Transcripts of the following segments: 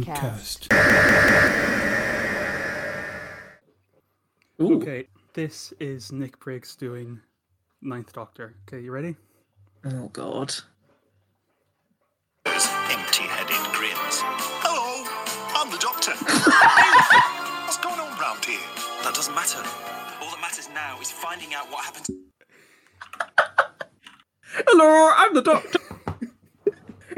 Doctor cast. Ooh. Okay, this is Nick Briggs doing Ninth Doctor. Okay, you ready? Oh god. empty-headed grins. Hello, I'm the Doctor. What's going on round here? That doesn't matter. All that matters now is finding out what happened. Hello, I'm the doctor.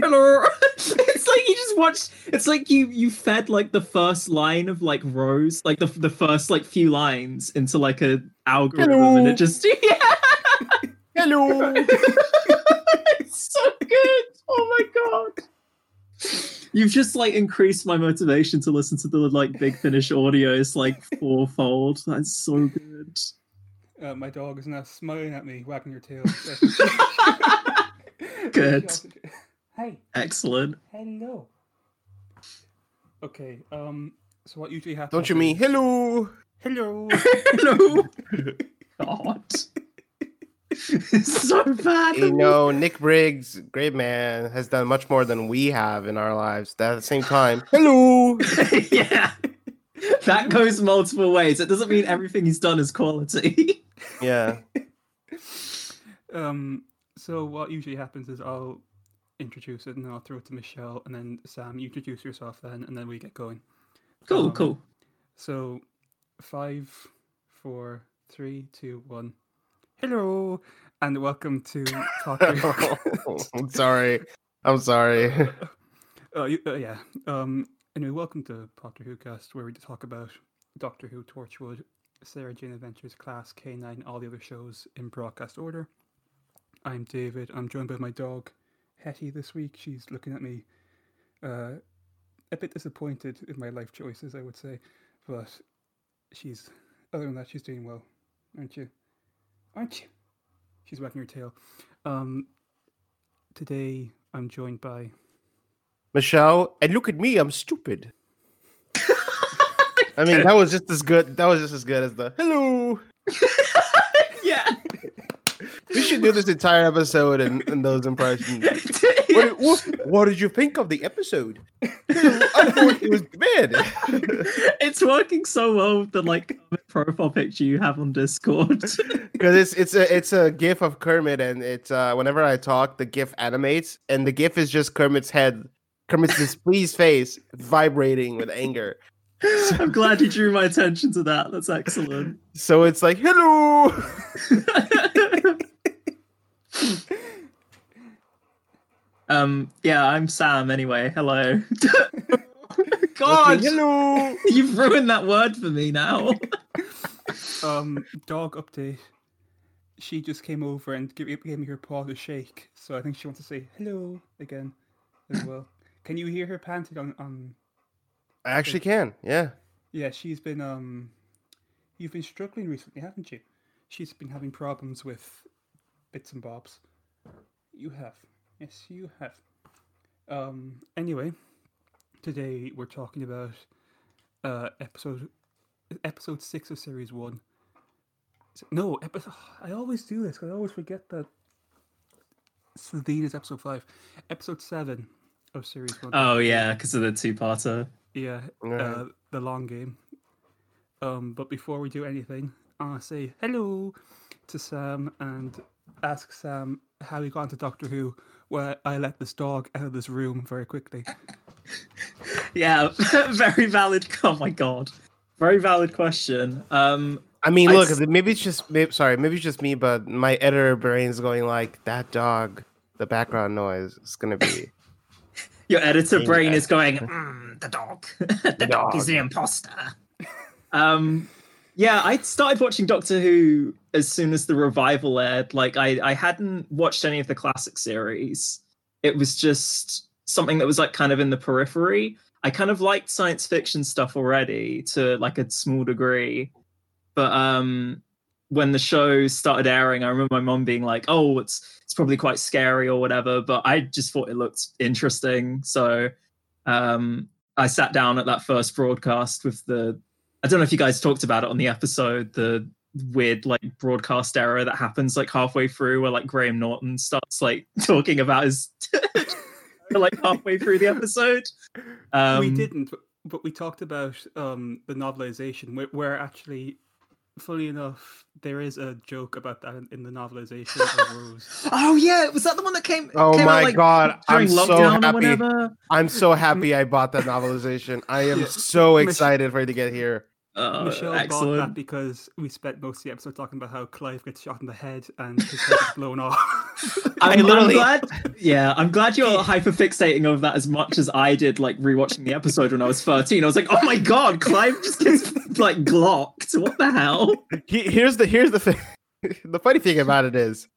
Hello. it's like you just watched. It's like you you fed like the first line of like Rose, like the the first like few lines into like a algorithm, and it just yeah. Hello. it's so good. Oh my god. You've just like increased my motivation to listen to the like Big Finish audios like fourfold. That's so good. Uh, my dog is now smiling at me, wagging her tail. Good. Hey, Excellent. hello. Okay, um, so what usually happens? Don't you mean hello? Hello. Hello. God. it's so bad. You know, Nick Briggs, great man, has done much more than we have in our lives. At the same time, hello. yeah. That goes multiple ways. It doesn't mean everything he's done is quality. Yeah. Um, so what usually happens is I'll introduce it and then I'll throw it to Michelle and then Sam, you introduce yourself then and then we get going. cool, Um, cool. So five, four, three, two, one. Hello and welcome to Talking. I'm sorry. I'm sorry. uh, you, uh, yeah. Um. Anyway, welcome to Doctor Who Cast, where we talk about Doctor Who, Torchwood, Sarah Jane Adventures, Class K9, all the other shows in broadcast order. I'm David. I'm joined by my dog, Hetty. This week, she's looking at me, uh, a bit disappointed in my life choices, I would say, but she's other than that, she's doing well, aren't you? Aren't you? She's wagging her tail. Um. Today, I'm joined by Michelle, and look at me, I'm stupid. I mean, that was just as good. That was just as good as the hello. yeah. We should do this entire episode in, in those impressions. What, did- what, what did you think of the episode? I thought it was bad. it's working so well with the like profile picture you have on Discord. because it's it's a it's a gif of Kermit, and it's uh whenever I talk, the gif animates, and the gif is just Kermit's head, Kermit's displeased face vibrating with anger. I'm glad you drew my attention to that. That's excellent. So it's like hello. Um, yeah, I'm Sam anyway. Hello. God, Okay, hello. you've ruined that word for me now. um dog update. She just came over and gave, gave me her paw to shake, so I think she wants to say hello again as well. Can you hear her panting on, on? I actually can. Yeah. Yeah, she's been um. You've been struggling recently, haven't you? She's been having problems with bits and bobs. You have, yes, you have. Um. Anyway, today we're talking about uh episode episode six of series one. No, episode. I always do this 'cause I always forget that. Slitheen is episode five. Episode seven of series one. oh yeah, because of the two-parter. Yeah, Yeah. uh, the long game. Um, but before we do anything, I want say hello to Sam and ask Sam how he got into Doctor Who. Where I let this dog out of this room very quickly. Yeah, very valid. Oh my god, very valid question. Um, I mean, I look, s- maybe it's just maybe, sorry, maybe it's just me, but my editor brain's going like that dog. The background noise is gonna be your editor brain is going, "Mm, the dog, the dog is dog. the imposter. um, yeah, I started watching Doctor Who as soon as the revival aired. Like, I I hadn't watched any of the classic series. It was just something that was like kind of in the periphery. I kind of liked science fiction stuff already to like a small degree, but um, when the show started airing, I remember my mom being like, "Oh, it's it's probably quite scary or whatever," but I just thought it looked interesting, so um, I sat down at that first broadcast with the. I don't know if you guys talked about it on the episode, the weird like broadcast error that happens like halfway through, where like Graham Norton starts like talking about his like halfway through the episode. Um, we didn't, but- but we talked about um, the novelization, where, where actually, fully enough, there is a joke about that in, in the novelization of Rose. Oh yeah, was that the one that came? Oh came my out, like, god, I'm so happy. I'm so happy I bought that novelization. I am so excited for it to get here. Oh, Michelle bought that because we spent most of the episode talking about how Clive gets shot in the head and his head is blown off. I'm, I'm literally- glad. Yeah, I'm glad you're hyperfixating over that as much as I did. Like rewatching the episode when I was 13, I was like, "Oh my god, Clive just gets like glocked. What the hell?" He, here's the here's the thing. the funny thing about it is,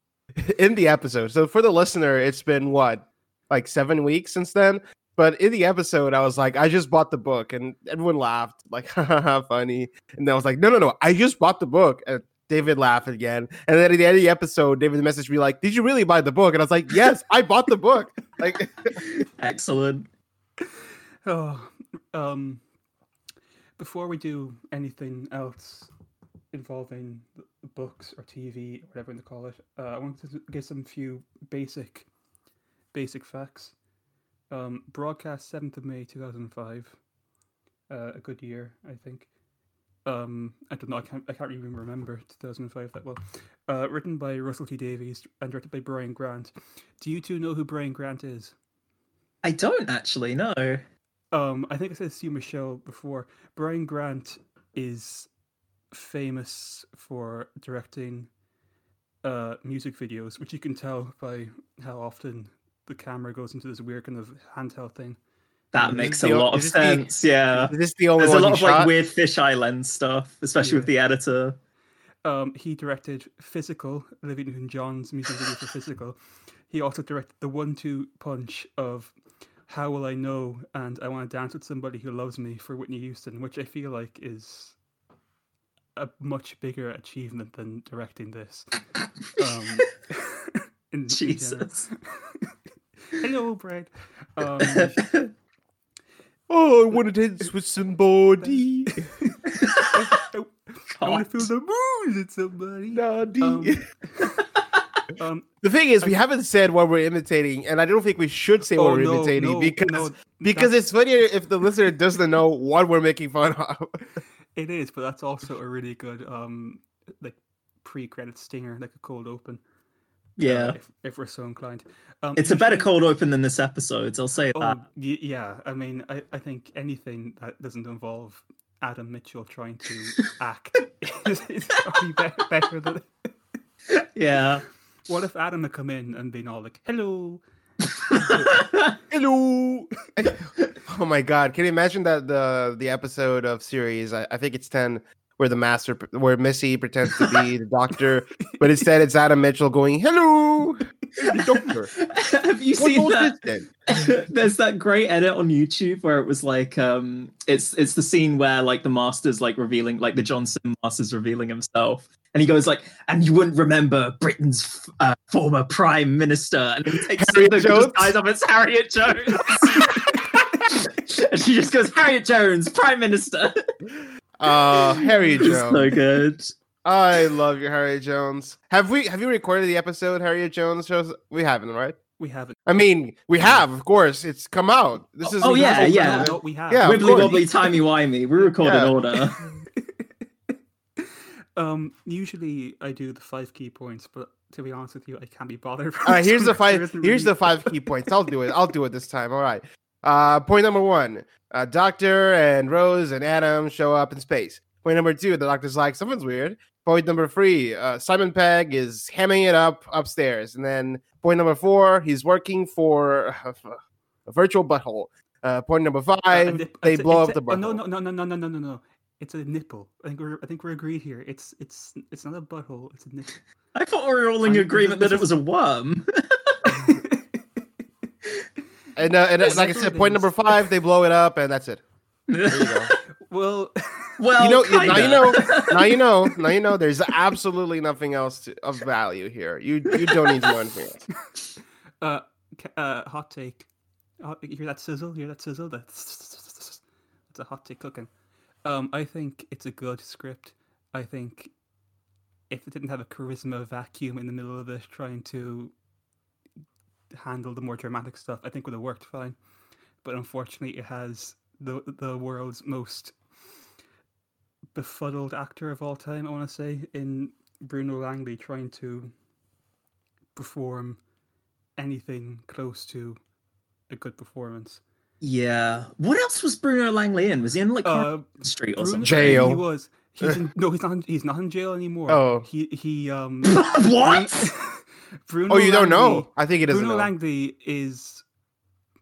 in the episode. So for the listener, it's been what, like seven weeks since then. But in the episode, I was like, I just bought the book, and everyone laughed, like, haha, funny. And I was like, no, no, no, I just bought the book. And David laughed again. And then at the end of the episode, David messaged me like, Did you really buy the book? And I was like, Yes, I bought the book. Like, Excellent. oh, um, before we do anything else involving books or TV or whatever you want to call it, uh, I wanted to give some few basic, basic facts. Um, broadcast seventh of May two thousand five. Uh, a good year, I think. Um, I don't know. I can't. I can't even remember two thousand five that well. Uh, written by Russell T Davies and directed by Brian Grant. Do you two know who Brian Grant is? I don't actually know. Um, I think I said this to you, Michelle, before. Brian Grant is famous for directing uh, music videos, which you can tell by how often the camera goes into this weird kind of handheld thing. That Is makes a the lot of this the- sense. Yeah, is this the only there's a lot of like shot? weird fisheye lens stuff, especially with the editor. Um, he directed Physical, Olivia Newton John's music video for Physical. He also directed the one two punch of How Will I Know and I Want to Dance with Somebody Who Loves Me for Whitney Houston, which I feel like is a much bigger achievement than directing this. Um, in- in. Jesus. Hello, Brad. Um, Oh, I want to dance with somebody. I, I want to feel the mood with somebody. Naughty. Um, um, the thing is, we haven't said what we're imitating, and I don't think we should say what oh, we're no, imitating no, because no, because it's funnier if the listener doesn't know what we're making fun of. It is, but that's also a really good um like pre-credit stinger, like a cold open. Uh, Yeah, if, if we're so inclined. Um, it's a better cold open than this episode. I'll say Oh that. y- yeah, I mean, I, I think anything that doesn't involve Adam Mitchell trying to act is, is probably be- better than. Yeah. What if Adam had come in and been all like, "Hello"? Hello. oh my god! Can you imagine that the the episode of series? I, I think it's ten, where the master, where Missy pretends to be the doctor, but instead it's Adam Mitchell going, "Hello, doctor." Have you What seen that? then? There's that great edit on YouTube where it was like, um, it's it's the scene where like the master's like revealing, like the John Simm master's revealing himself, and he goes like, "And you wouldn't remember Britain's uh, former prime minister," and he takes Harriet the Jones? eyes off. It's Harriet Jones, and she just goes, "Harriet Jones, prime minister." Uh, Harry Jones. so good. I love you, Harriet Jones. Have we have you recorded the episode Harriet Jones shows? We haven't, right? We haven't. I mean, we have, of course. It's come out. This is Oh, yeah, yeah. No, no, we have. Yeah, Wibbly wobbly, timey wimey. We record Yeah. in order. Um, usually I do the five key points, but to be honest with you, I can't be bothered. All right, here's the five. Here's the five key points. I'll do it. I'll do it this time. All right. Uh, point number one: uh, Doctor and Rose and Adam show up in space. Point number two: the Doctor's like something's weird. Point number three: uh, Simon Pegg is hamming it up upstairs. And then point number four: he's working for a virtual butthole. Uh, point number Uh, five: nip- they it's a- blow it's up the butthole. no, no, no, no, no, no, no, no, no. It's a nipple. I think we're I think we're agreed here. It's it's it's not a butthole. It's a nipple. I thought we were all in I'm- agreement this that is- it was a worm. And, uh, and uh, like I said, point is. number five: they blow it up, and that's it. There you go. well, well, you know, now you know, now you know, now you know. There's absolutely nothing else to, of value here. You you don't need to know anything else. uh, uh, hot take. Oh, you hear that sizzle? You hear that sizzle? That's that's a hot take cooking. Um, I think it's a good script. I think if it didn't have a charisma vacuum in the middle of it, trying to handle the more dramatic stuff, I think would have worked fine. but unfortunately, it has the the world's most befuddled actor of all time. I want to say in Bruno Langley trying to perform anything close to a good performance. Yeah. What else was Bruno Langley in? Was he in like Uh, Coronation Street or something? Jail. He was. He's in, no, he's not. In, he's not in jail anymore. Oh. he he um. what? Bruno Oh, you don't Langley- know? I think he doesn't Bruno know. Langley is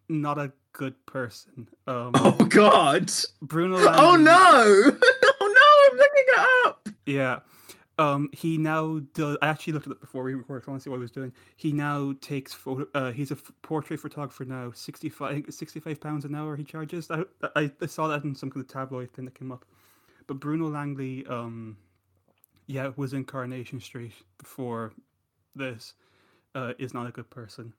not a good person. Um, Oh God! Bruno. Langley, Oh no! oh no! I'm looking it up. Yeah. Um, he now does. I actually looked at it before we recorded. I want to see what he was doing. He now takes photo. Uh, he's a f- portrait photographer now. 65, I think it's 65 pounds an hour he charges. I, I I saw that in some kind of tabloid thing that came up. But Bruno Langley, um, yeah, was in Coronation Street before this. Uh, is not a good person.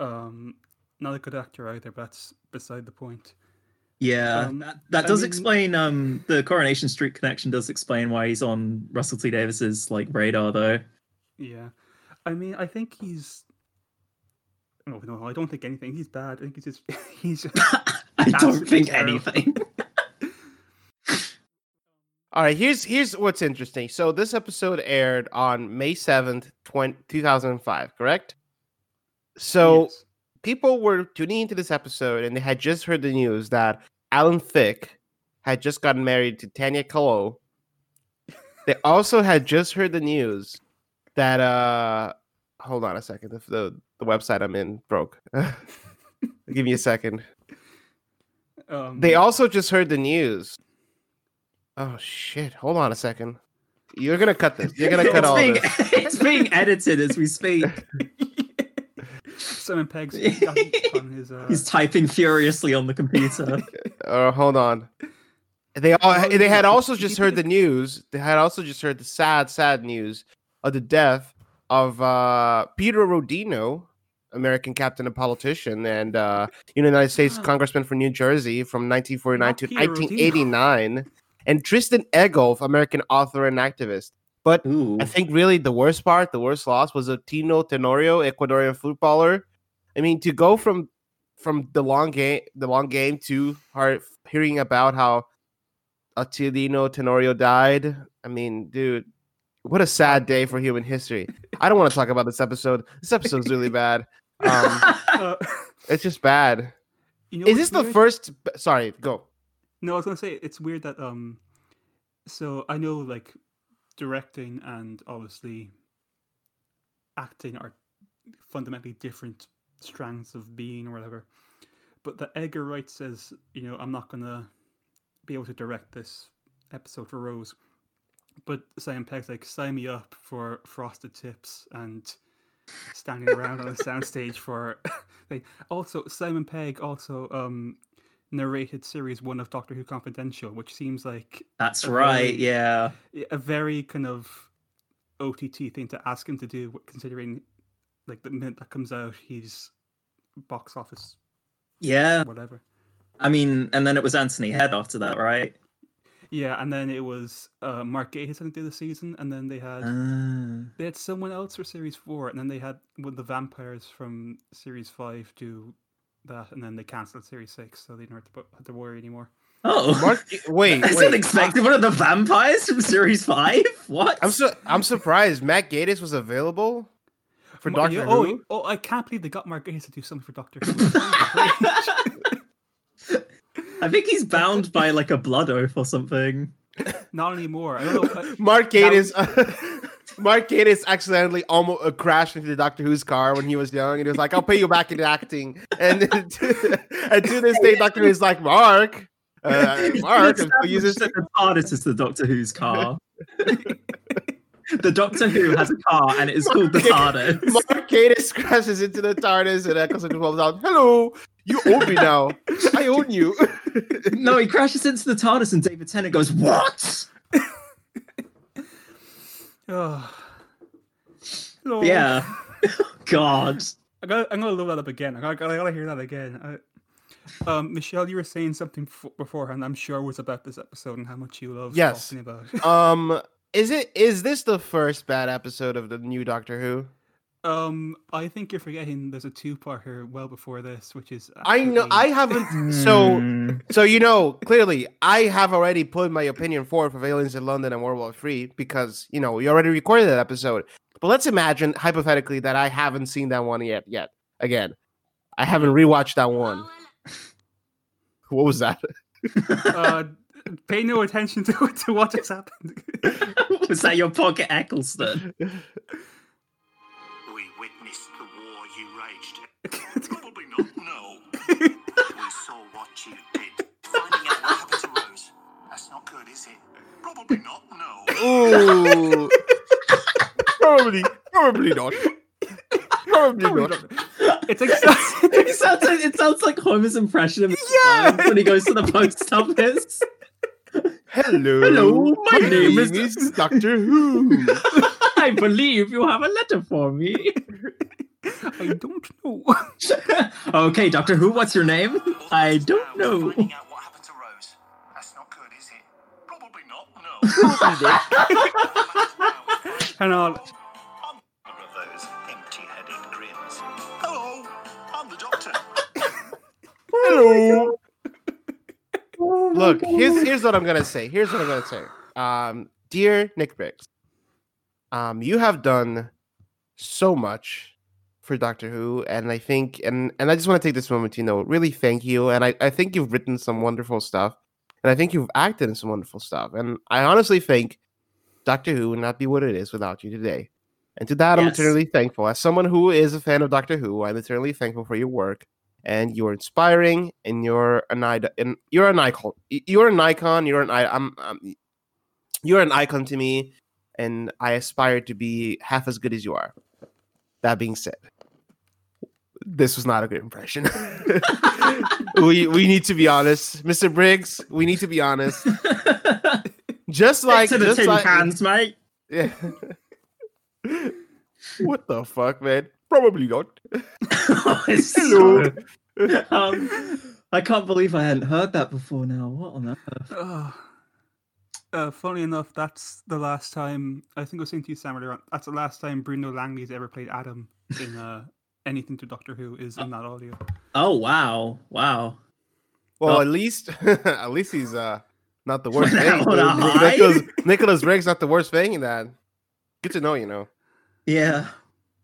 Um, not a good actor either. But that's beside the point. Yeah, Um, that, that does mean- explain. Um, the Coronation Street connection does explain why he's on Russell T Davies's like radar, though. Yeah, I mean, I think he's. Oh no, I don't think anything. He's bad. I think he's just he's. Just... I don't think terrible. anything. All right, here's here's what's interesting. So this episode aired on May 7th, 20, 2005, correct? So Yes. people were tuning into this episode and they had just heard the news that Alan Thicke had just gotten married to Tanya Callau. They also had just heard the news that uh hold on a second, the the, the website I'm in broke. Give me a second. um, They also just heard the news. Oh shit! Hold on a second. You're gonna cut this. You're gonna cut all being, this. It's being edited as we speak. Simon Pegg's got it on his. Uh, He's typing furiously on the computer. Uh, hold on. They all Oh, they had also just heard the news. They had also just heard the sad, sad news of the death of uh, Peter Rodino, American captain and politician, and uh, United States Ah. congressman from New Jersey from 1949 Not to Peter Rodino. 1989, and Tristan Egolf, American author and activist. But Ooh. I think really the worst part, the worst loss was of Tino Tenorio, Ecuadorian footballer. I mean, to go from from the long game, the long game to heart, hearing about how Otilino Tenorio died. I mean, dude, what a sad day for human history. I don't want to talk about this episode. This episode's really bad. Um, it's just bad. you know Is this the weird? first? Sorry, go. No, I was gonna say it's weird that um, so I know like directing and obviously acting are fundamentally different strands of being or whatever, but that Edgar Wright says, you know, I'm not gonna be able to direct this episode for Rose, but Simon Pegg's like, sign me up for Frosted Tips and standing around on a soundstage for. like, also, Simon Pegg also um narrated series one of Doctor Who Confidential, which seems like That's right. very- Yeah. a very kind of OTT thing to ask him to do, considering like the minute that comes out, he's box office Yeah. whatever. I mean, and then it was Anthony Head after that, right? Yeah, and then it was uh, Mark Gatiss I think did the season, and then they had Ah. they had someone else for series four, and then they had one of the vampires from series five do that, and then they cancelled series six, so they didn't have to, put- have to worry anymore. Oh. Mark, wait, That's wait. unexpected. One of the vampires from series five? What? I'm so I'm surprised. Matt Gatiss was available for Ma- Doctor yeah, Who. oh, oh, I can't believe they got Mark Gatiss to do something for Doctor Who. I think he's bound by like a blood oath or something. Not anymore. I don't know. Mark That Gatiss, Mark Gatiss accidentally almost uh, crashed into the Doctor Who's car when he was young, and he was like, "I'll pay you back in acting." And, and to this day, Doctor Who's like, "Mark, uh, Mark, It's I'm using established that the TARDIS is the Doctor Who's car. the Doctor Who has a car and it is called the TARDIS. Mark Gatiss crashes into the TARDIS, and Central comes out, "Hello, you own me now. I own you." No, he crashes into the TARDIS and David Tennant goes, What? Oh. Hello. Yeah. God. I got. I'm gonna load that up again. I gotta, I gotta hear that again. I, um, Michelle, you were saying something f- beforehand. I'm sure was about this episode and how much you love Yes. talking about. um, is it is this the first bad episode of the new Doctor Who? Um, I think you're forgetting there's a two-parter well before this, which is I know I haven't so Hmm. so you know clearly I have already put my opinion forward for Aliens in London and World War Three because you know we already recorded that episode. But let's imagine hypothetically that I haven't seen that one yet. Yet again, I haven't rewatched that one. What was that? uh, pay no attention to to what just happened. Was that your pocket Eccleston? Probably not, no. we saw what you did. Finding out what happened to Rose. That's not good, is it? Probably not, no. Ooh. probably, probably not. Probably not. it's like it sounds like it sounds like Homer's impression of Mr. Yeah. When he goes to the post office. Hello, Hello, my name is- is Doctor Who. I believe you have a letter for me. I don't know. okay, Doctor Who, what's your name? I don't now is know. Finding out what happened to Rose. That's not good, is it? Probably not, no. and all. I'm one of those empty-headed grins. Hello, I'm the doctor. Hello. Look, here's here's what I'm gonna say. Here's what I'm gonna say. Um, dear Nick Briggs, um, you have done so much for Doctor Who, and I think and and I just want to take this moment to you know really thank you. And I I think you've written some wonderful stuff, and I think you've acted in some wonderful stuff. And I honestly think Doctor Who would not be what it is without you today. And to that, I'm eternally thankful. As someone who is a fan of Doctor Who, I'm eternally thankful for your work and you're inspiring and you're an id- and you're an icon you're an icon you're an i I'm, I'm you're an icon to me and i aspire to be half as good as you are that being said this was not a good impression we we need to be honest mr briggs we need to be honest just like to the just tin like, cans, mate. yeah. what the fuck man probably not Oh, it's Hello. so- um, I can't believe I hadn't heard that before. Now, what on earth? Uh, uh, funny enough, that's the last time I think I was saying to you, Sam, earlier on, That's the last time Bruno Langley's ever played Adam in uh, anything to Doctor Who is in that audio. Oh wow, wow. Well, Oh. at least at least he's uh not the worst Went thing. out on a high. Nicholas, Nicholas Briggs not the worst thing in that. Good to know, you know. Yeah.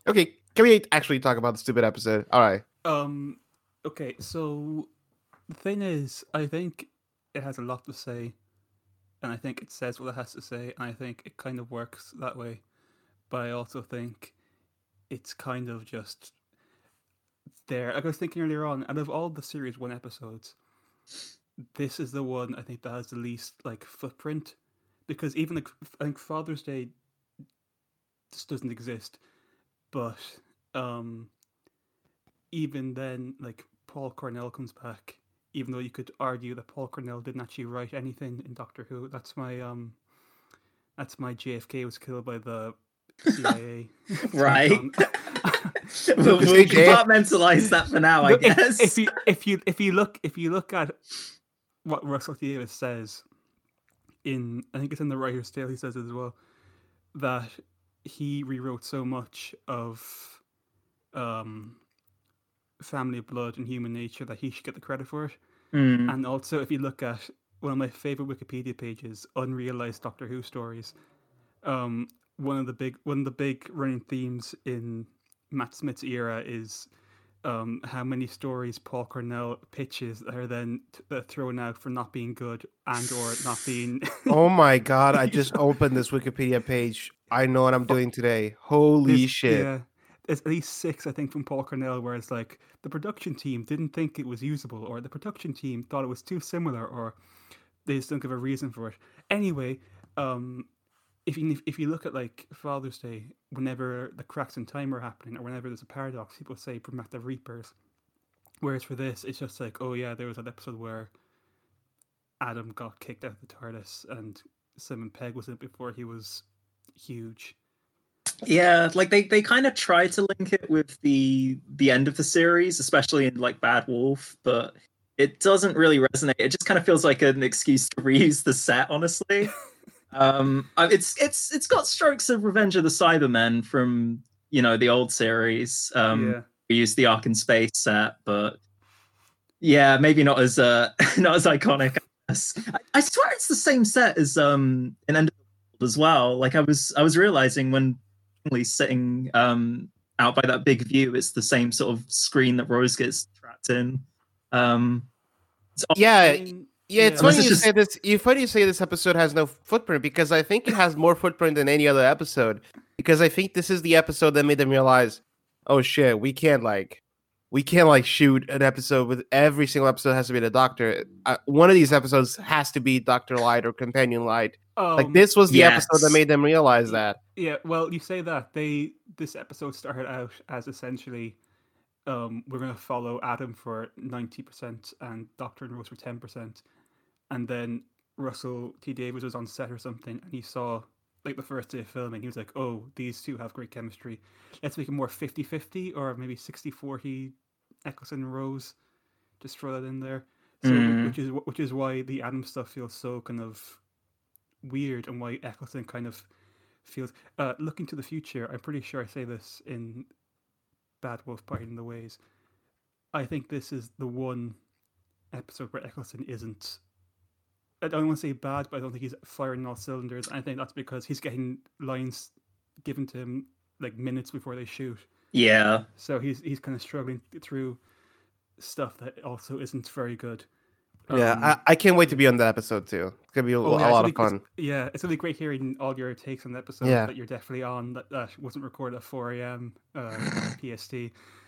Okay, can we actually talk about the stupid episode? All right. Um, okay, so the thing is, I think it has a lot to say, and I think it says what it has to say, and I think it kind of works that way. But I also think it's kind of just there. Like I was thinking earlier on, out of all the series one episodes, this is the one I think that has the least like footprint, because even like I think Father's Day just doesn't exist, but um even then, like Paul Cornell comes back, even though you could argue that Paul Cornell didn't actually write anything in Doctor Who. That's my um, that's my JFK was killed by the CIA. Right. We'll, we'll compartmentalize that for now, I if- guess. If, you if you if you look if you look at what Russell T Davies says in I think it's in the writer's tale he says it as well that he rewrote so much of um family blood and human nature that he should get the credit for it Hmm. and also if you look at one of my favorite wikipedia pages unrealized doctor who stories um one of the big one of the big running themes in matt smith's era is um, how many stories Paul Cornell pitches are then t- uh, thrown out for not being good and or not being. Oh my god, I just opened this Wikipedia page. I know what I'm doing today. Holy shit. Yeah, there's at least six, I think, from Paul Cornell, where it's like the production team didn't think it was usable, or the production team thought it was too similar, or they just don't give a reason for it. Anyway, um, if you if you look at like Father's Day, whenever the cracks in time are happening, or whenever there's a paradox, people say the Reapers. Whereas for this, it's just like, oh yeah, there was that episode where Adam got kicked out of the TARDIS, and Simon Pegg was in it before he was huge. Yeah, like they they kind of try to link it with the the end of the series, especially in like Bad Wolf, but it doesn't really resonate. It just kind of feels like an excuse to reuse the set, honestly. um, it's it's it's got strokes of Revenge of the Cybermen from you know the old series. Um, yeah. we used the Ark in Space set, but yeah, maybe not as uh not as iconic. I. I, I swear it's the same set as um in End of the World as well. Like I was I was realizing when sitting um out by that big view, it's the same sort of screen that Rose gets trapped in. Um, it's Yeah, I mean, yeah. It's yeah. funny Unless you it's say this. You funny you say this episode has no footprint because I think it has more footprint than any other episode. Because I think this is the episode that made them realize, oh shit, we can't like, we can't like shoot an episode with every single episode has to be the Doctor. Uh, one of these episodes has to be Doctor Light or Companion Light. like um, this was the episode that made them realize that. Yeah, well, you say that they this episode started out as essentially um we're going to follow Adam for 90% and Doctor and Rose for 10%. And then Russell T Davies was on set or something and he saw like the first day of filming, he was like, "Oh, these two have great chemistry. Let's make it more 50-50 or maybe 60-40 Eccleston and Rose. Just throw that in there." So Mm. which is which is why the Adam stuff feels so kind of weird and why Eccleston kind of feels uh, looking to the future. I'm pretty sure I say this in Bad Wolf Parting the Ways. I think this is the one episode where Eccleston isn't. I don't want to say bad, but I don't think he's firing all cylinders. I think that's because he's getting lines given to him like minutes before they shoot, yeah, so he's he's kind of struggling through stuff that also isn't very good. Yeah, Um, I, I can't wait to be on that episode too. It's gonna be a, Oh, a yeah, lot gonna of be- fun. Yeah, it's really great hearing all your takes on the episode Yeah. that you're definitely on. That, that wasn't recorded at 4 a.m. Uh, PST.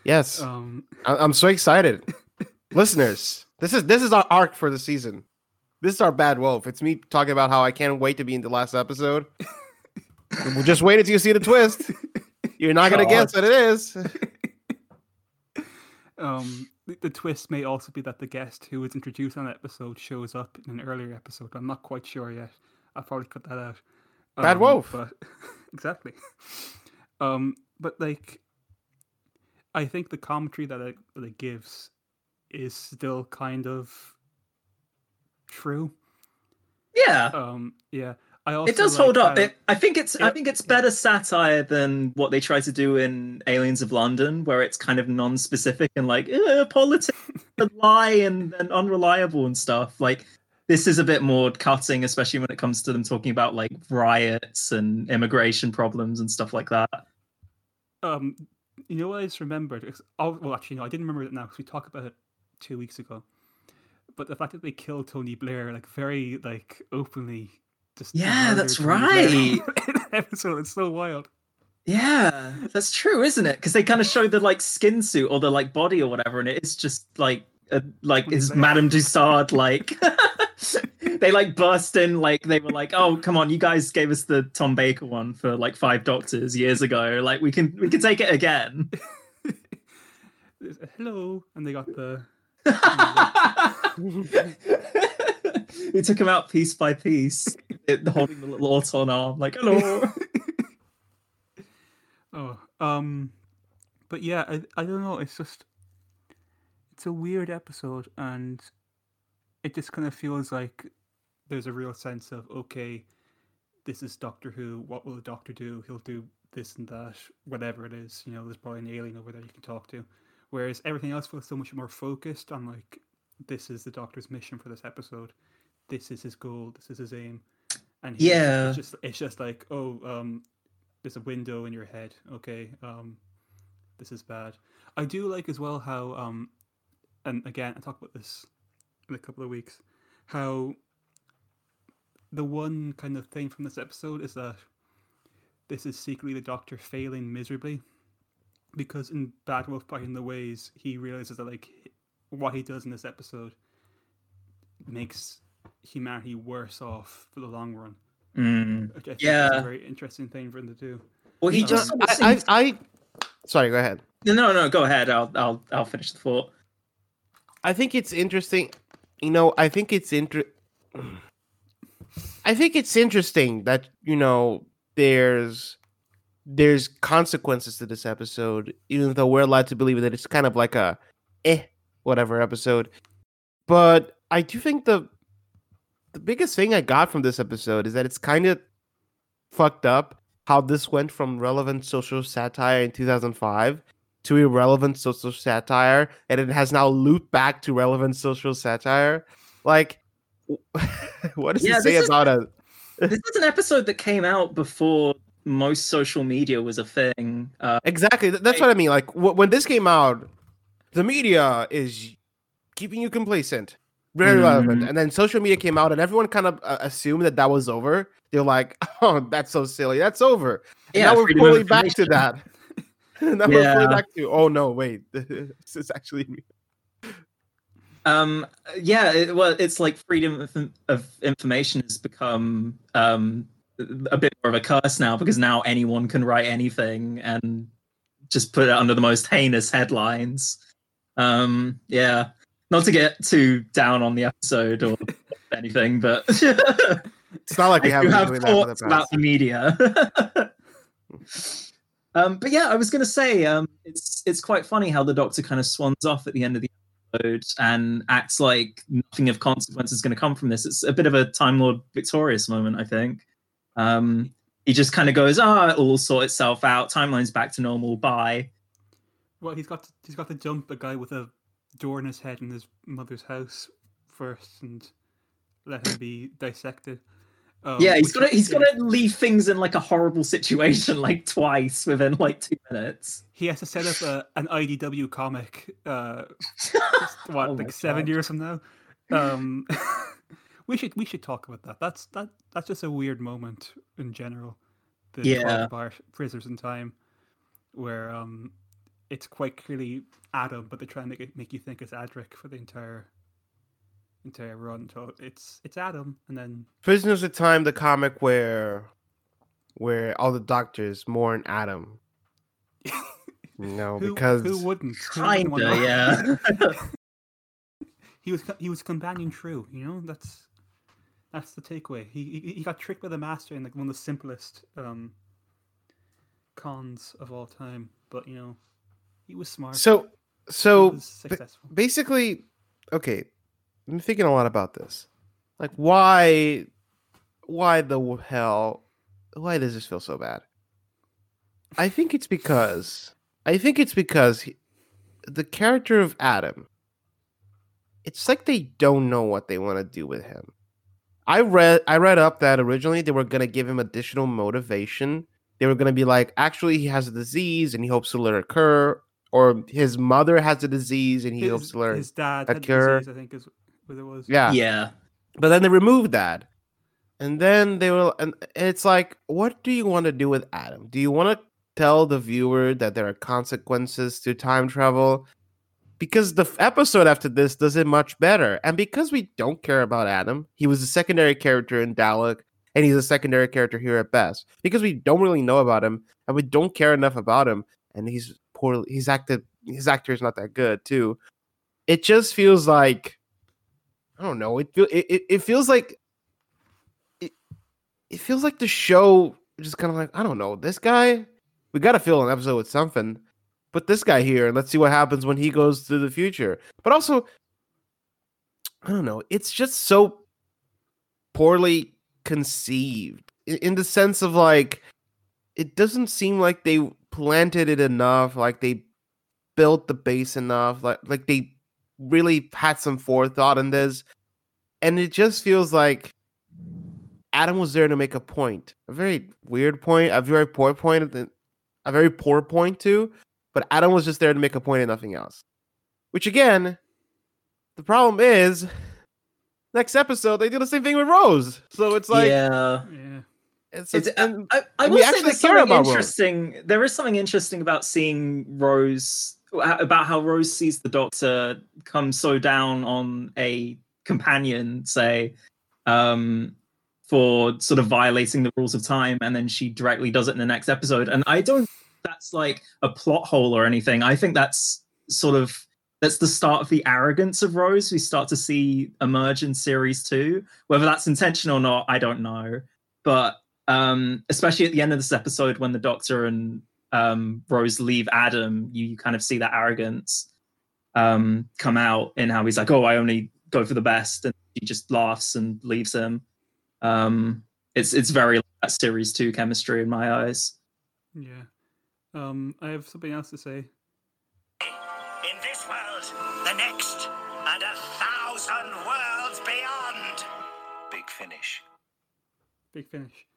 Yes, Um, I- I'm so excited. Listeners, this is this is our arc for the season. This is our bad wolf. It's me talking about how I can't wait to be in the last episode. Well, just wait until you see the twist. You're not gonna guess what it is. um, the, the twist may also be that the guest who was introduced on the episode shows up in an earlier episode. I'm not quite sure yet. I'll probably cut that out. Bad Um, Wolf. But exactly. Um, but like, I think the commentary that it, that it gives is still kind of true. yeah. Um, yeah. It does like hold up. It, I think it's I think it's better satire than what they try to do in Aliens of London, where it's kind of non-specific and like eh, politics, and lie, and, and unreliable and stuff. Like this is a bit more cutting, especially when it comes to them talking about like riots and immigration problems and stuff like that. um, you know what I just remembered? Oh, well, actually, no, I didn't remember it now because we talked about it two weeks ago. But the fact that they killed Tony Blair, like very like openly, just Yeah, that's Tony Blair in right. episode, it's so wild. Yeah, that's true, isn't it? Because they kind of show the like skin suit or the like body or whatever, and it's just like a, like is Madame Tussaud like they like burst in like they were like, oh come on, you guys gave us the Tom Baker one for like five doctors years ago, like we can we can take it again. Hello, and they got the we took him out piece by piece, it, holding the little auton arm, like hello. oh, um, but yeah, I I don't know. It's just it's a weird episode, and it just kind of feels like there's a real sense of okay, this is Doctor Who. What will the Doctor do? He'll do this and that, whatever it is. You know, there's probably an alien over there you can talk to. Whereas everything else feels so much more focused on like this is the Doctor's mission for this episode. This is his goal. This is his aim. And he's- Yeah. it's just it's just like oh um, there's a window in your head. Okay, um, this is bad. I do like as well how um, and again I talk about this in a couple of weeks, how the one kind of thing from this episode is that this is secretly the Doctor failing miserably, because in Bad Wolf Parting the Ways he realizes that like what he does in this episode makes humanity worse off for the long run. Mm. Which I think is Yeah. a very interesting thing for him to do. Well, he Um, just I, I, I sorry, go ahead. no no go ahead. I'll I'll I'll finish the thought. I think it's interesting. You know, I think it's inter. I think it's interesting that you know there's there's consequences to this episode, even though we're allowed to believe that it's kind of like a eh whatever episode. But I do think the the biggest thing I got from this episode is that it's kind of fucked up how this went from relevant social satire in 2005 to irrelevant social satire, and it has now looped back to relevant social satire. Like, what does Yeah, it say is- about a? this is an episode that came out before most social media was a thing. Uh, Exactly. th- That's what I mean. Like wh- when this came out, the media is keeping you complacent, very relevant. Mhm. And then social media came out, and everyone kind of uh, assumed that that was over. They're like, "Oh, that's so silly. That's over." And yeah, now we're fully back to that. now we're fully back to. Oh no, wait. this is actually. Um, yeah, it, well, it's like freedom of, of information has become um, a bit more of a curse now because now anyone can write anything and just put it under the most heinous headlines. Um, yeah, not to get too down on the episode or anything, but It's not like we I do haven't been have doing that for the thoughts about the media. um, but yeah, I was going to say um, it's it's quite funny how the Doctor kind of swans off at the end of the episode and acts like nothing of consequence is going to come from this. It's a bit of a Time Lord victorious moment, I think. Um, he just kind of goes, "Ah, it'll all sort itself out. Timeline's back to normal. Bye." Well, he's got to, he's got to jump a guy with a door in his head in his mother's house first and let him be dissected. Um, yeah, he's gonna he's yeah, to leave things in like a horrible situation like twice within like two minutes. He has to set up a, an IDW comic. Uh, what, Oh like seven God. years from now? Um, we should we should talk about that. That's that that's just a weird moment in general. The Yeah. bar prisoners in time, where um, it's quite clearly Adam, but they try and make it make you think it's Adric for the entire entire run. So it's it's Adam, and then Prisoners of Time, the comic where where all the doctors mourn Adam. No, who, because who wouldn't? Who wouldn't Kinda, yeah. he was he was companion true. You know that's that's the takeaway. He he, he got tricked by the master in like one of the simplest um cons of all time. But you know, he was smart. so so basically, okay, I'm thinking a lot about this. Like, why, why the hell, why does this feel so bad? I think it's because, I think it's because he, the character of Adam, it's like they don't know what they want to do with him. I read, I read up that originally they were gonna give him additional motivation. They were gonna be like, actually, he has a disease and he hopes to let it occur, or his mother has a disease and he hopes his, to let. his dad a had cure. disease, I think, is what it was. Yeah. yeah. But then they removed that. And then they were and it's like, what do you want to do with Adam? Do you want to tell the viewer that there are consequences to time travel? Because the f- episode after this does it much better. And because we don't care about Adam, he was a secondary character in Dalek, and he's a secondary character here at best. Because we don't really know about him, and we don't care enough about him, and he's poorly he's acted his actor is not that good too. It just feels like I don't know. It feel it, it, feels like it, it feels like the show just kind of like I don't know. This guy, we got to fill an episode with something. Put this guy here and let's see what happens when he goes to the future. But also, I don't know. It's just so poorly conceived in the sense of like it doesn't seem like they planted it enough. Like they built the base enough. Like like they really had some forethought in this. And it just feels like Adam was there to make a point. A very weird point, a very poor point, a very poor point too. But Adam was just there to make a point and nothing else. Which again, the problem is next episode they do the same thing with Rose. So it's like yeah. Yeah. It's, It's, and- I, I will say there's something about Rose. interesting. There is something interesting about seeing Rose about how Rose sees the Doctor come so down on a companion, say, um, for sort of violating the rules of time, and then she directly does it in the next episode. And I don't. think That's like a plot hole or anything. I think that's sort of that's the start of the arrogance of Rose we start to see emerge in series two. Whether that's intentional or not, I don't know. But um, especially at the end of this episode when the Doctor and um, Rose leave Adam, you, you kind of see that arrogance um, come out in how he's like, "Oh, I only go for the best," and he just laughs and leaves him. Um, it's it's very that series two chemistry in my eyes. Yeah. Um, I have something else to say. In this world, the next, and a thousand worlds beyond. Big finish. Big finish.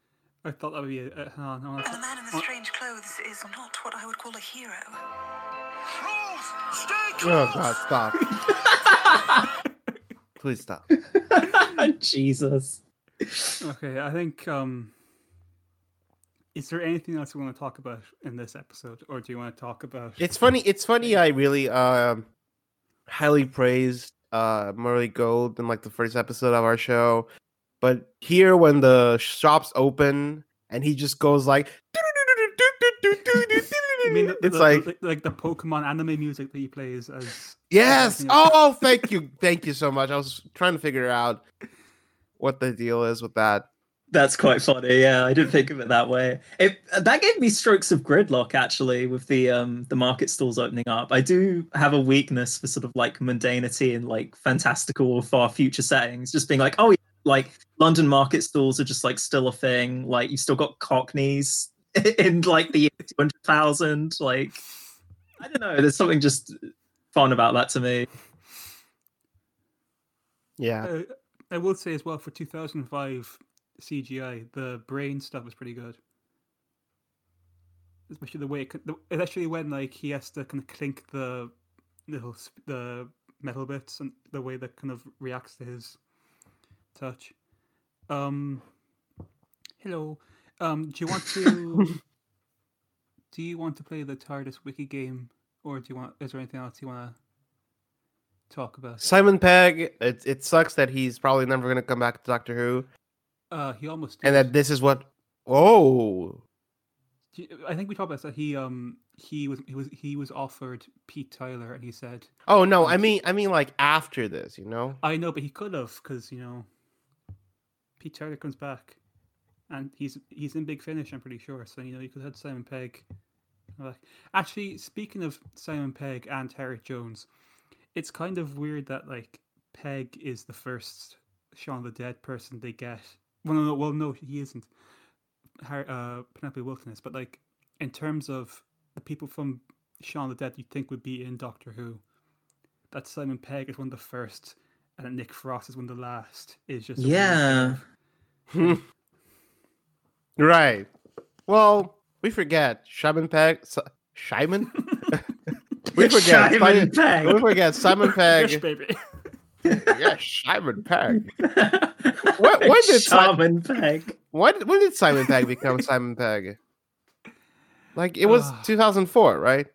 I thought that would be a, a hang on, I And the man in the Oh. strange clothes is not what I would call a hero. Close! Stay Oh! God, stop! Please stop. Jesus. Okay, I think um is there anything else you want to talk about in this episode? Or do you want to talk about It's funny. It's funny. I really um highly praised uh Murray Gold in like the first episode of our show, but here when the shops open and he just goes like, you mean the, it's the- like the- like the Pokemon anime music that he plays as yes. everything else? Oh, thank you, thank you so much. I was trying to figure out what the deal is with that. That's quite funny. Yeah, I didn't think of it that way. It that gave me strokes of gridlock actually with the um the market stalls opening up. I do have a weakness for sort of like mundanity and like fantastical or far future settings. Just being like, oh, yeah, like London market stalls are just like still a thing. Like you've still got cockneys in like the year two hundred thousand. Like I don't know. There's something just fun about that to me. Yeah. Uh, I will say as well for 2005 CGI, the brain stuff was pretty good. Especially the way it, could- the, especially when like he has to kind of clink the little the metal bits and the way that kind of reacts to his touch. Um, hello. Um, do you want to? do you want to play the TARDIS wiki game, or do you want? Is there anything else you want to talk about? Simon Pegg. It it sucks that he's probably never gonna come back to Doctor Who, Uh, he almost. and that this is what. Oh, I think we talked about that. He um he was he was he was offered Pete Tyler, and he said, oh no! I mean, I mean, like after this, you know. "I know, but he could have because you know, Pete comes back, and he's he's in Big Finish. I'm pretty sure. So you know, you could have Simon Pegg. Actually, speaking of Simon Pegg and Tarek Jones, it's kind of weird that like Pegg is the first Shaun the Dead person they get. Well, no, no, well, no, he isn't. Har- uh, Penelope Wilton is, but like in terms of the people from Shaun the Dead, you think would be in Doctor Who. That Simon Pegg is one of the first, and Nick Frost is one of the last. Is just weird Yeah. Right. Well, we forget Simon Pegg. Si- Simon. we forget. Simon Simon, Pegg. we forget Simon Yes, Pegg. baby. yes, Simon Pegg. What- when did Si- Simon Pegg? When when did Simon Pegg become Simon Pegg? Like it was Ah. 2004, right?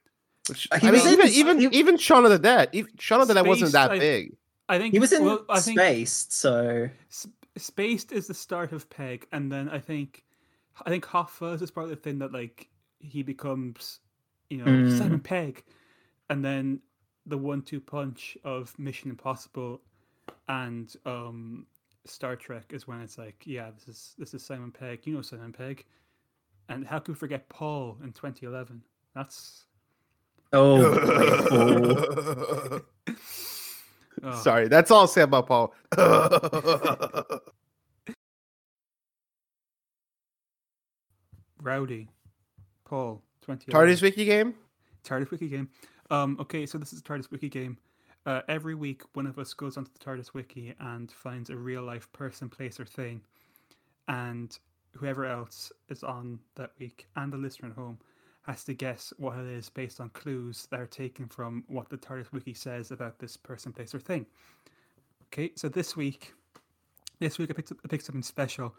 Which, I mean, even s- even he- even Shaun of the Dead. Even, Shaun of the Dead wasn't that I- big. I think He was in well, I think Spaced, so S- Spaced is the start of Pegg, and then I think I think Hot Fuzz is probably the thing that like he becomes, you know, Mm. Simon Pegg, and then the one-two punch of Mission Impossible and um Star Trek is when it's like, yeah, this is this is Simon Pegg. You know Simon Pegg, and how could we forget Paul in 2011? That's oh, grateful. oh, Sorry, that's all I'll say about Paul. Rowdy, Paul, 2011. TARDIS wiki game. TARDIS Wiki game. Um, okay, so this is TARDIS Wiki game. Uh, every week, one of us goes onto the TARDIS Wiki and finds a real life person, place, or thing. And whoever else is on that week and the listener at home has to guess what it is based on clues that are taken from what the TARDIS Wiki says about this person, place, or thing. Okay, so this week, this week I picked up, I picked something special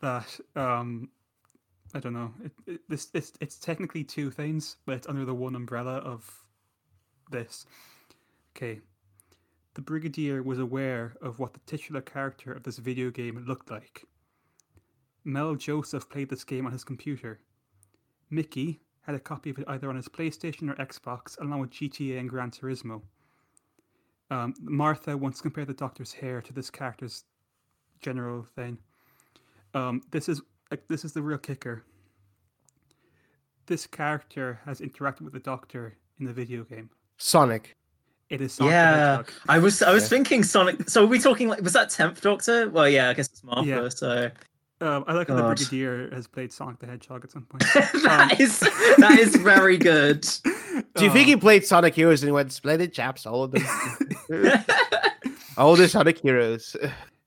that um, I don't know. It, it, this it's it's technically two things, but it's under the one umbrella of this. Okay. The Brigadier was aware of what the titular character of this video game looked like. Mel Joseph played this game on his computer. Mickey had a copy of it either on his PlayStation or Xbox, along with GTA and Gran Turismo. Um, Martha once compared the Doctor's hair to this character's general thing. Um, this is like this is the real kicker. This character has interacted with the Doctor in the video game. Sonic. It is Sonic the yeah. Hedgehog. I was I was Yeah. thinking Sonic. So are we talking like was that tenth Doctor? Well, yeah, I guess it's Martha. Yeah. So Um, I like how the God. Brigadier has played Sonic the Hedgehog at some point. that is that is very good. Do you think Uh, he played Sonic Heroes and he went splendid chaps, all of them, all the Sonic Heroes?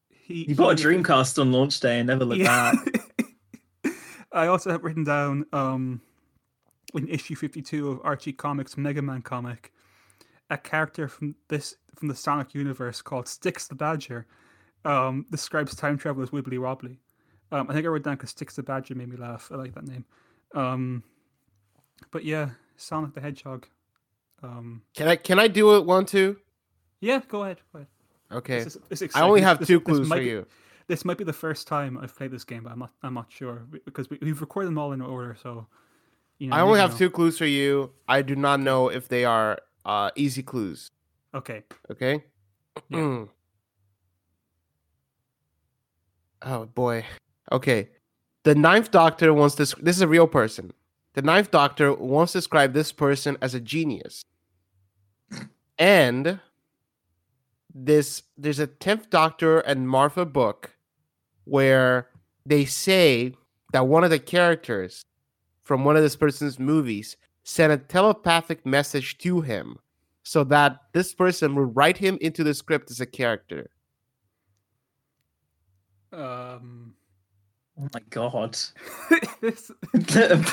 he, You bought a Dreamcast on launch day and never looked Yeah. back. I also have written down um, in issue fifty-two of Archie Comics Mega Man comic, a character from this from the Sonic universe called Sticks the Badger, um, describes time travel as wibbly wobbly. Um, I think I wrote down because Sticks the Badger made me laugh. I like that name. Um, but yeah, Sonic the Hedgehog. Um, Can I can I do it one too? yeah, go ahead. Go ahead. Okay. This is- this is I only have This- two clues for be- you. This might be the first time I've played this game, but I'm not. I'm not sure because we, we've recorded them all in order. So, you know, I only have know. two clues for you. I do not know if they are uh, easy clues. Okay. Okay. Yeah. Oh boy. Okay. The Ninth Doctor wants this. This is a real person. The Ninth Doctor wants to describe this person as a genius, and this there's a Tenth Doctor and Martha book where they say that one of the characters from one of this person's movies sent a telepathic message to him so that this person would write him into the script as a character. Um. Oh my god. this, it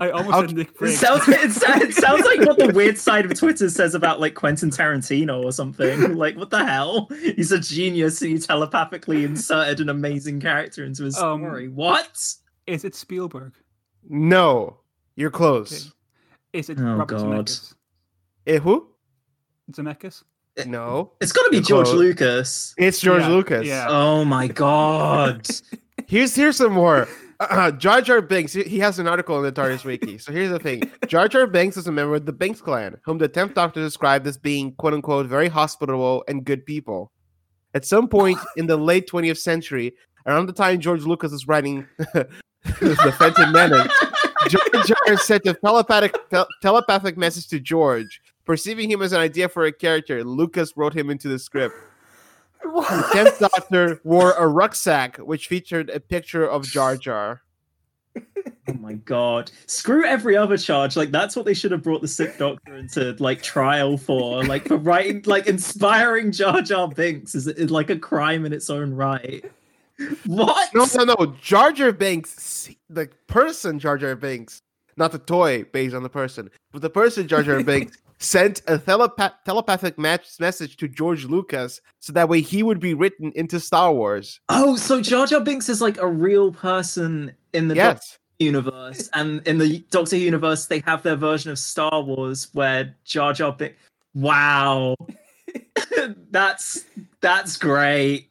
I almost I'll- said Nick Briggs. sounds it, sounds- it sounds like what the weird side of Twitter says about like Quentin Tarantino or something. Like, what the hell? He's a genius and he telepathically inserted an amazing character into his Um, story. what? Is it Spielberg? No, you're close. Is it Oh, Robert God. Zemeckis? Eh, who? Zemeckis? No, It's got to be You're George close. Lucas. it's George Yeah, Lucas. yeah. Oh my god. Here's here's some more. Uh, Jar Jar Binks. He has an article in the TARDIS Wiki. So here's the thing: Jar Jar Binks is a member of the Binks clan, whom the Tenth Doctor described as being "quote unquote" very hospitable and good people. At some point in the late 20th century, around the time George Lucas was writing the Phantom Menace, Jar Jar sent a telepathic tel- telepathic message to George, perceiving him as an idea for a character. Lucas wrote him into the script. The tenth Doctor wore a rucksack which featured a picture of Jar Jar. Oh my god. Screw every other charge. Like that's what they should have brought the Sixth doctor into like trial for. Like for writing like inspiring Jar Jar Binks is, is like a crime in its own right. What? No, no, no. Jar Jar Binks, the person Jar Jar Binks, not the toy based on the person, but the person Jar Jar Binks sent a telepath- telepathic match message to George Lucas so that way he would be written into Star Wars. Oh, so Jar Jar Binks is like a real person in the Doctor universe, and in the Doctor universe, they have their version of Star Wars where Jar Jar Binks. Wow, that's that's great.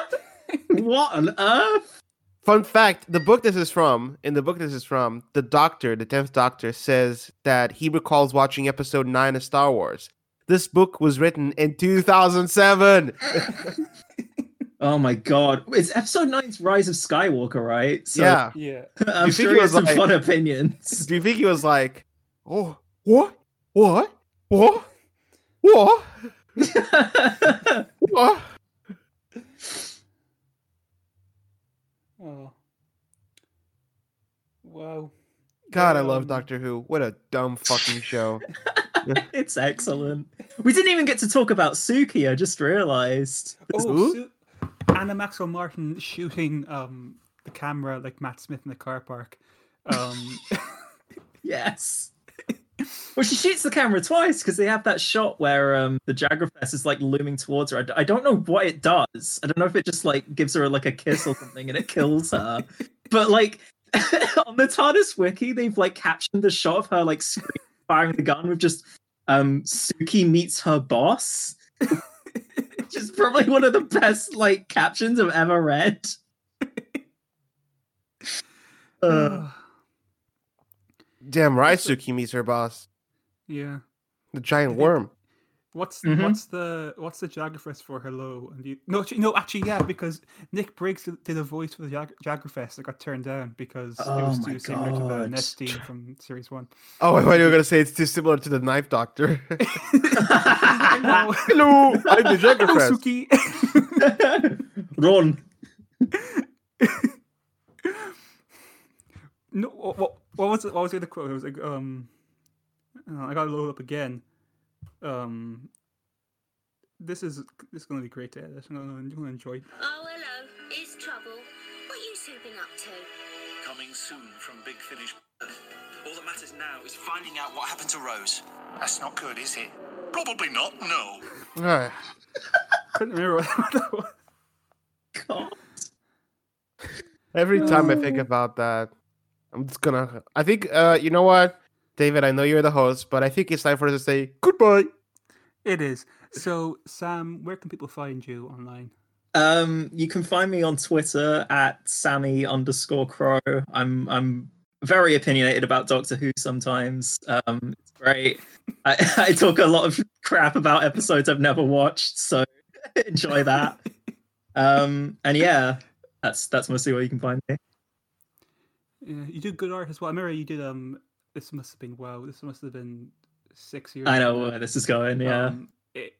what on earth? Fun fact: the book this is from, in the book this is from, the Doctor, the tenth Doctor, says that he recalls watching Episode Nine of Star Wars. This book was written in 2007. Oh my god, it's Episode 9's Rise of Skywalker, right? So yeah. Yeah. I'm You think sure it he was has some like- fun opinions. Do you think he was like, oh, what, what, what, what, what? Oh. Wow. God, I love Um, Doctor Who. What a dumb fucking show. it's excellent. We didn't even get to talk about Suki. I just realized. Oh, Su- Anna Maxwell Martin shooting um the camera like Matt Smith in the car park. Um, Yes. Well, she shoots the camera twice because they have that shot where um the Jagrafess is like looming towards her. I don't know what it does. I don't know if it just like gives her like a kiss or something and it kills her. But like on the TARDIS wiki, they've like captioned the shot of her like screaming, firing the gun with just um Suki meets her boss. Which is probably one of the best like captions I've ever read. Uh, Damn right, Suki meets her boss, yeah. the giant worm. What's Mhm. what's the what's the Jagrafess for hello? And you no actually, no actually yeah because Nick Briggs did- did a voice for the Jag- Jagrafess that got turned down because it Oh was my too similar to the God. Nest theme from series one. Oh, I thought you were gonna say it's too similar to the Ninth Doctor. Hello, Hello, I'm the Hello, Jagrafess. Suki. Run. No, what, what, what was it? What was the other quote? It was like, um, uh, I gotta load up again. Um, this is this is gonna be great to edit. I'm gonna, I'm gonna enjoy. Oh, hello. It's trouble. What are you two been up to? Coming soon from Big Finish. All that matters now is finding out what happened to Rose. That's not good, is it? Probably not, no. Ah, Couldn't remember what that was. God. Every time I think Oh. about that, I'm just gonna. I think, uh, you know what, David? I know you're the host, but I think it's time for us to say goodbye. It is. So, Sam, where can people find you online? Um, you can find me on Twitter at Sammy underscore Crow. I'm I'm very opinionated about Doctor Who sometimes. Um, it's great. I, I talk a lot of crap about episodes I've never watched, so enjoy that. Um, and yeah, that's that's mostly where you can find me. Yeah, you do good art as well. I remember you did. Um, this must have been wow. This must have been six years. I know ago. where this is going. Yeah, Um, it,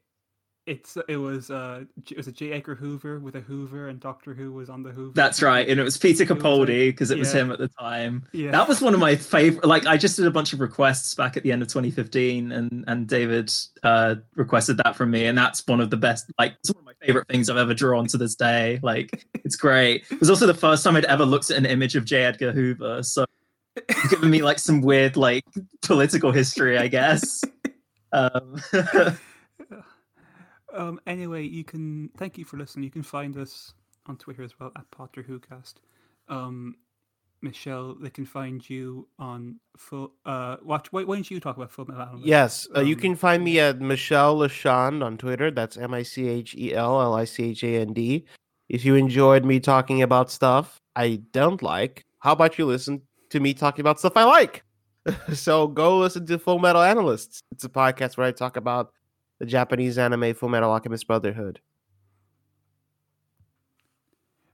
it's it was uh it was a J. Edgar Hoover with a Hoover, and Doctor Who was on the Hoover. that's right. And it was Peter It was like- Capaldi because it was yeah. him at the time. Yeah. That was one of my favorite. Like, I just did a bunch of requests back at the end of 2015, and and David uh, requested that from me, and that's one of the best. Like, it's one of my favorite things I've ever drawn to this day. Like, it's great. It was also the first time I'd ever looked at an image of J. Edgar Hoover, so it's given me like some weird like political history, I guess. Um, Um. Anyway, you can thank you for listening. You can find us on Twitter as well at Potter WhoCast. Um, Michelle, they can find you on full. Uh, watch. Why, why don't you talk about Full Metal Alchemist? Yes, uh, you Um, can find me at Michelle Lachand on Twitter. That's M I C H E L L I C H A N D. If you enjoyed me talking about stuff I don't like, how about you listen to me talking about stuff I like? so go listen to Full Metal Analysts. It's a podcast where I talk about the Japanese anime Full Metal Alchemist Brotherhood.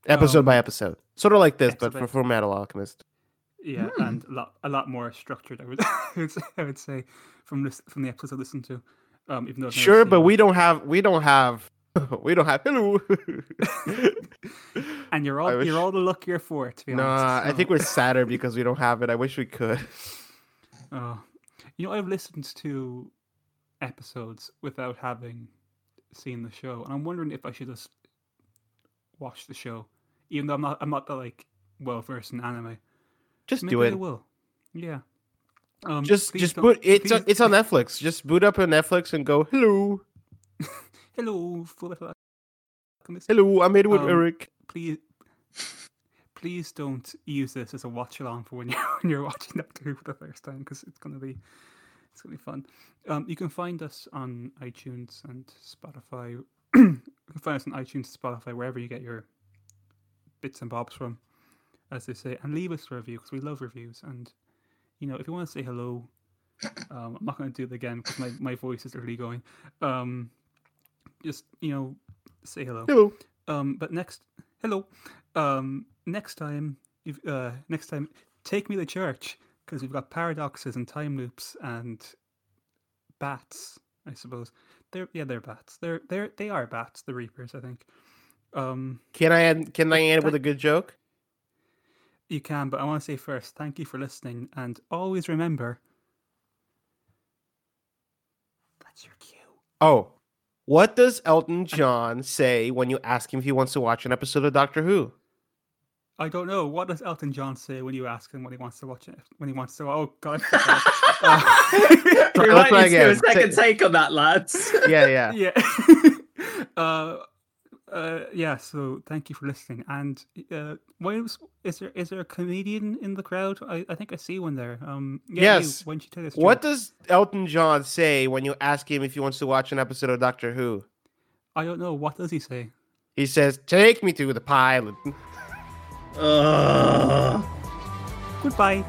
Episode by Um, episode. Sort of like this, episode but by for Full Metal Alchemist. Yeah, Hmm. and a lot, a lot more structured. I would, I would say, I would say from this, from the episodes I listened to. Um, even though I've Sure, but them. we don't have we don't have we don't have hello. and you're all wish- you're all the luckier for it. To be No, honest. I think we're sadder because we don't have it. I wish we could. Oh, you know, I've listened to episodes without having seen the show, and I'm wondering if I should just watch the show, even though I'm not I'm not that like well versed in anime. Just Maybe do I it. will. Yeah. Um, Just just boot it's on, it's on Netflix. Just boot up on Netflix and go, "Hello. Hello, Full Metal Alchemist. Hello, I'm Edward Um, Elric." Please, please don't use this as a watch along for when you're when you're watching Doctor Who for the first time because it's gonna be it's gonna be fun. Um, you can find us on iTunes and Spotify. you can find us on iTunes, Spotify, wherever you get your bits and bobs from, as they say, and leave us a review because we love reviews. And you know, if you want to say hello, um, I'm not going to do it again because my, my voice is really going. Um, just you know, say hello. Hello. Um, but next, hello. Um, next time, you've, uh, next time, take me to church because we've got paradoxes and time loops and bats. I suppose they're yeah they're bats. They're they're they are bats. The Reapers, I think. Um, Can I end can I end with a good joke? you can, but I want to say first, thank you for listening, and always remember. That's your cue. Oh. What does Elton John say when you ask him if he wants to watch an episode of Doctor Who? I don't know. What does Elton John say when you ask him when he wants to watch it? When he wants to? Oh God! I forgot. we let's might try need do a second Say- take on that, lads. Yeah, yeah. yeah. uh, uh, yeah. So thank you for listening. And uh, why was, is there is there a comedian in the crowd? I, I think I see one there. Um, yeah, Yes. Why don't you tell us? What does Elton John say when you ask him if he wants to watch an episode of Doctor Who? I don't know. What does he say? He says, "Take me to the pilot." Ugh. Goodbye.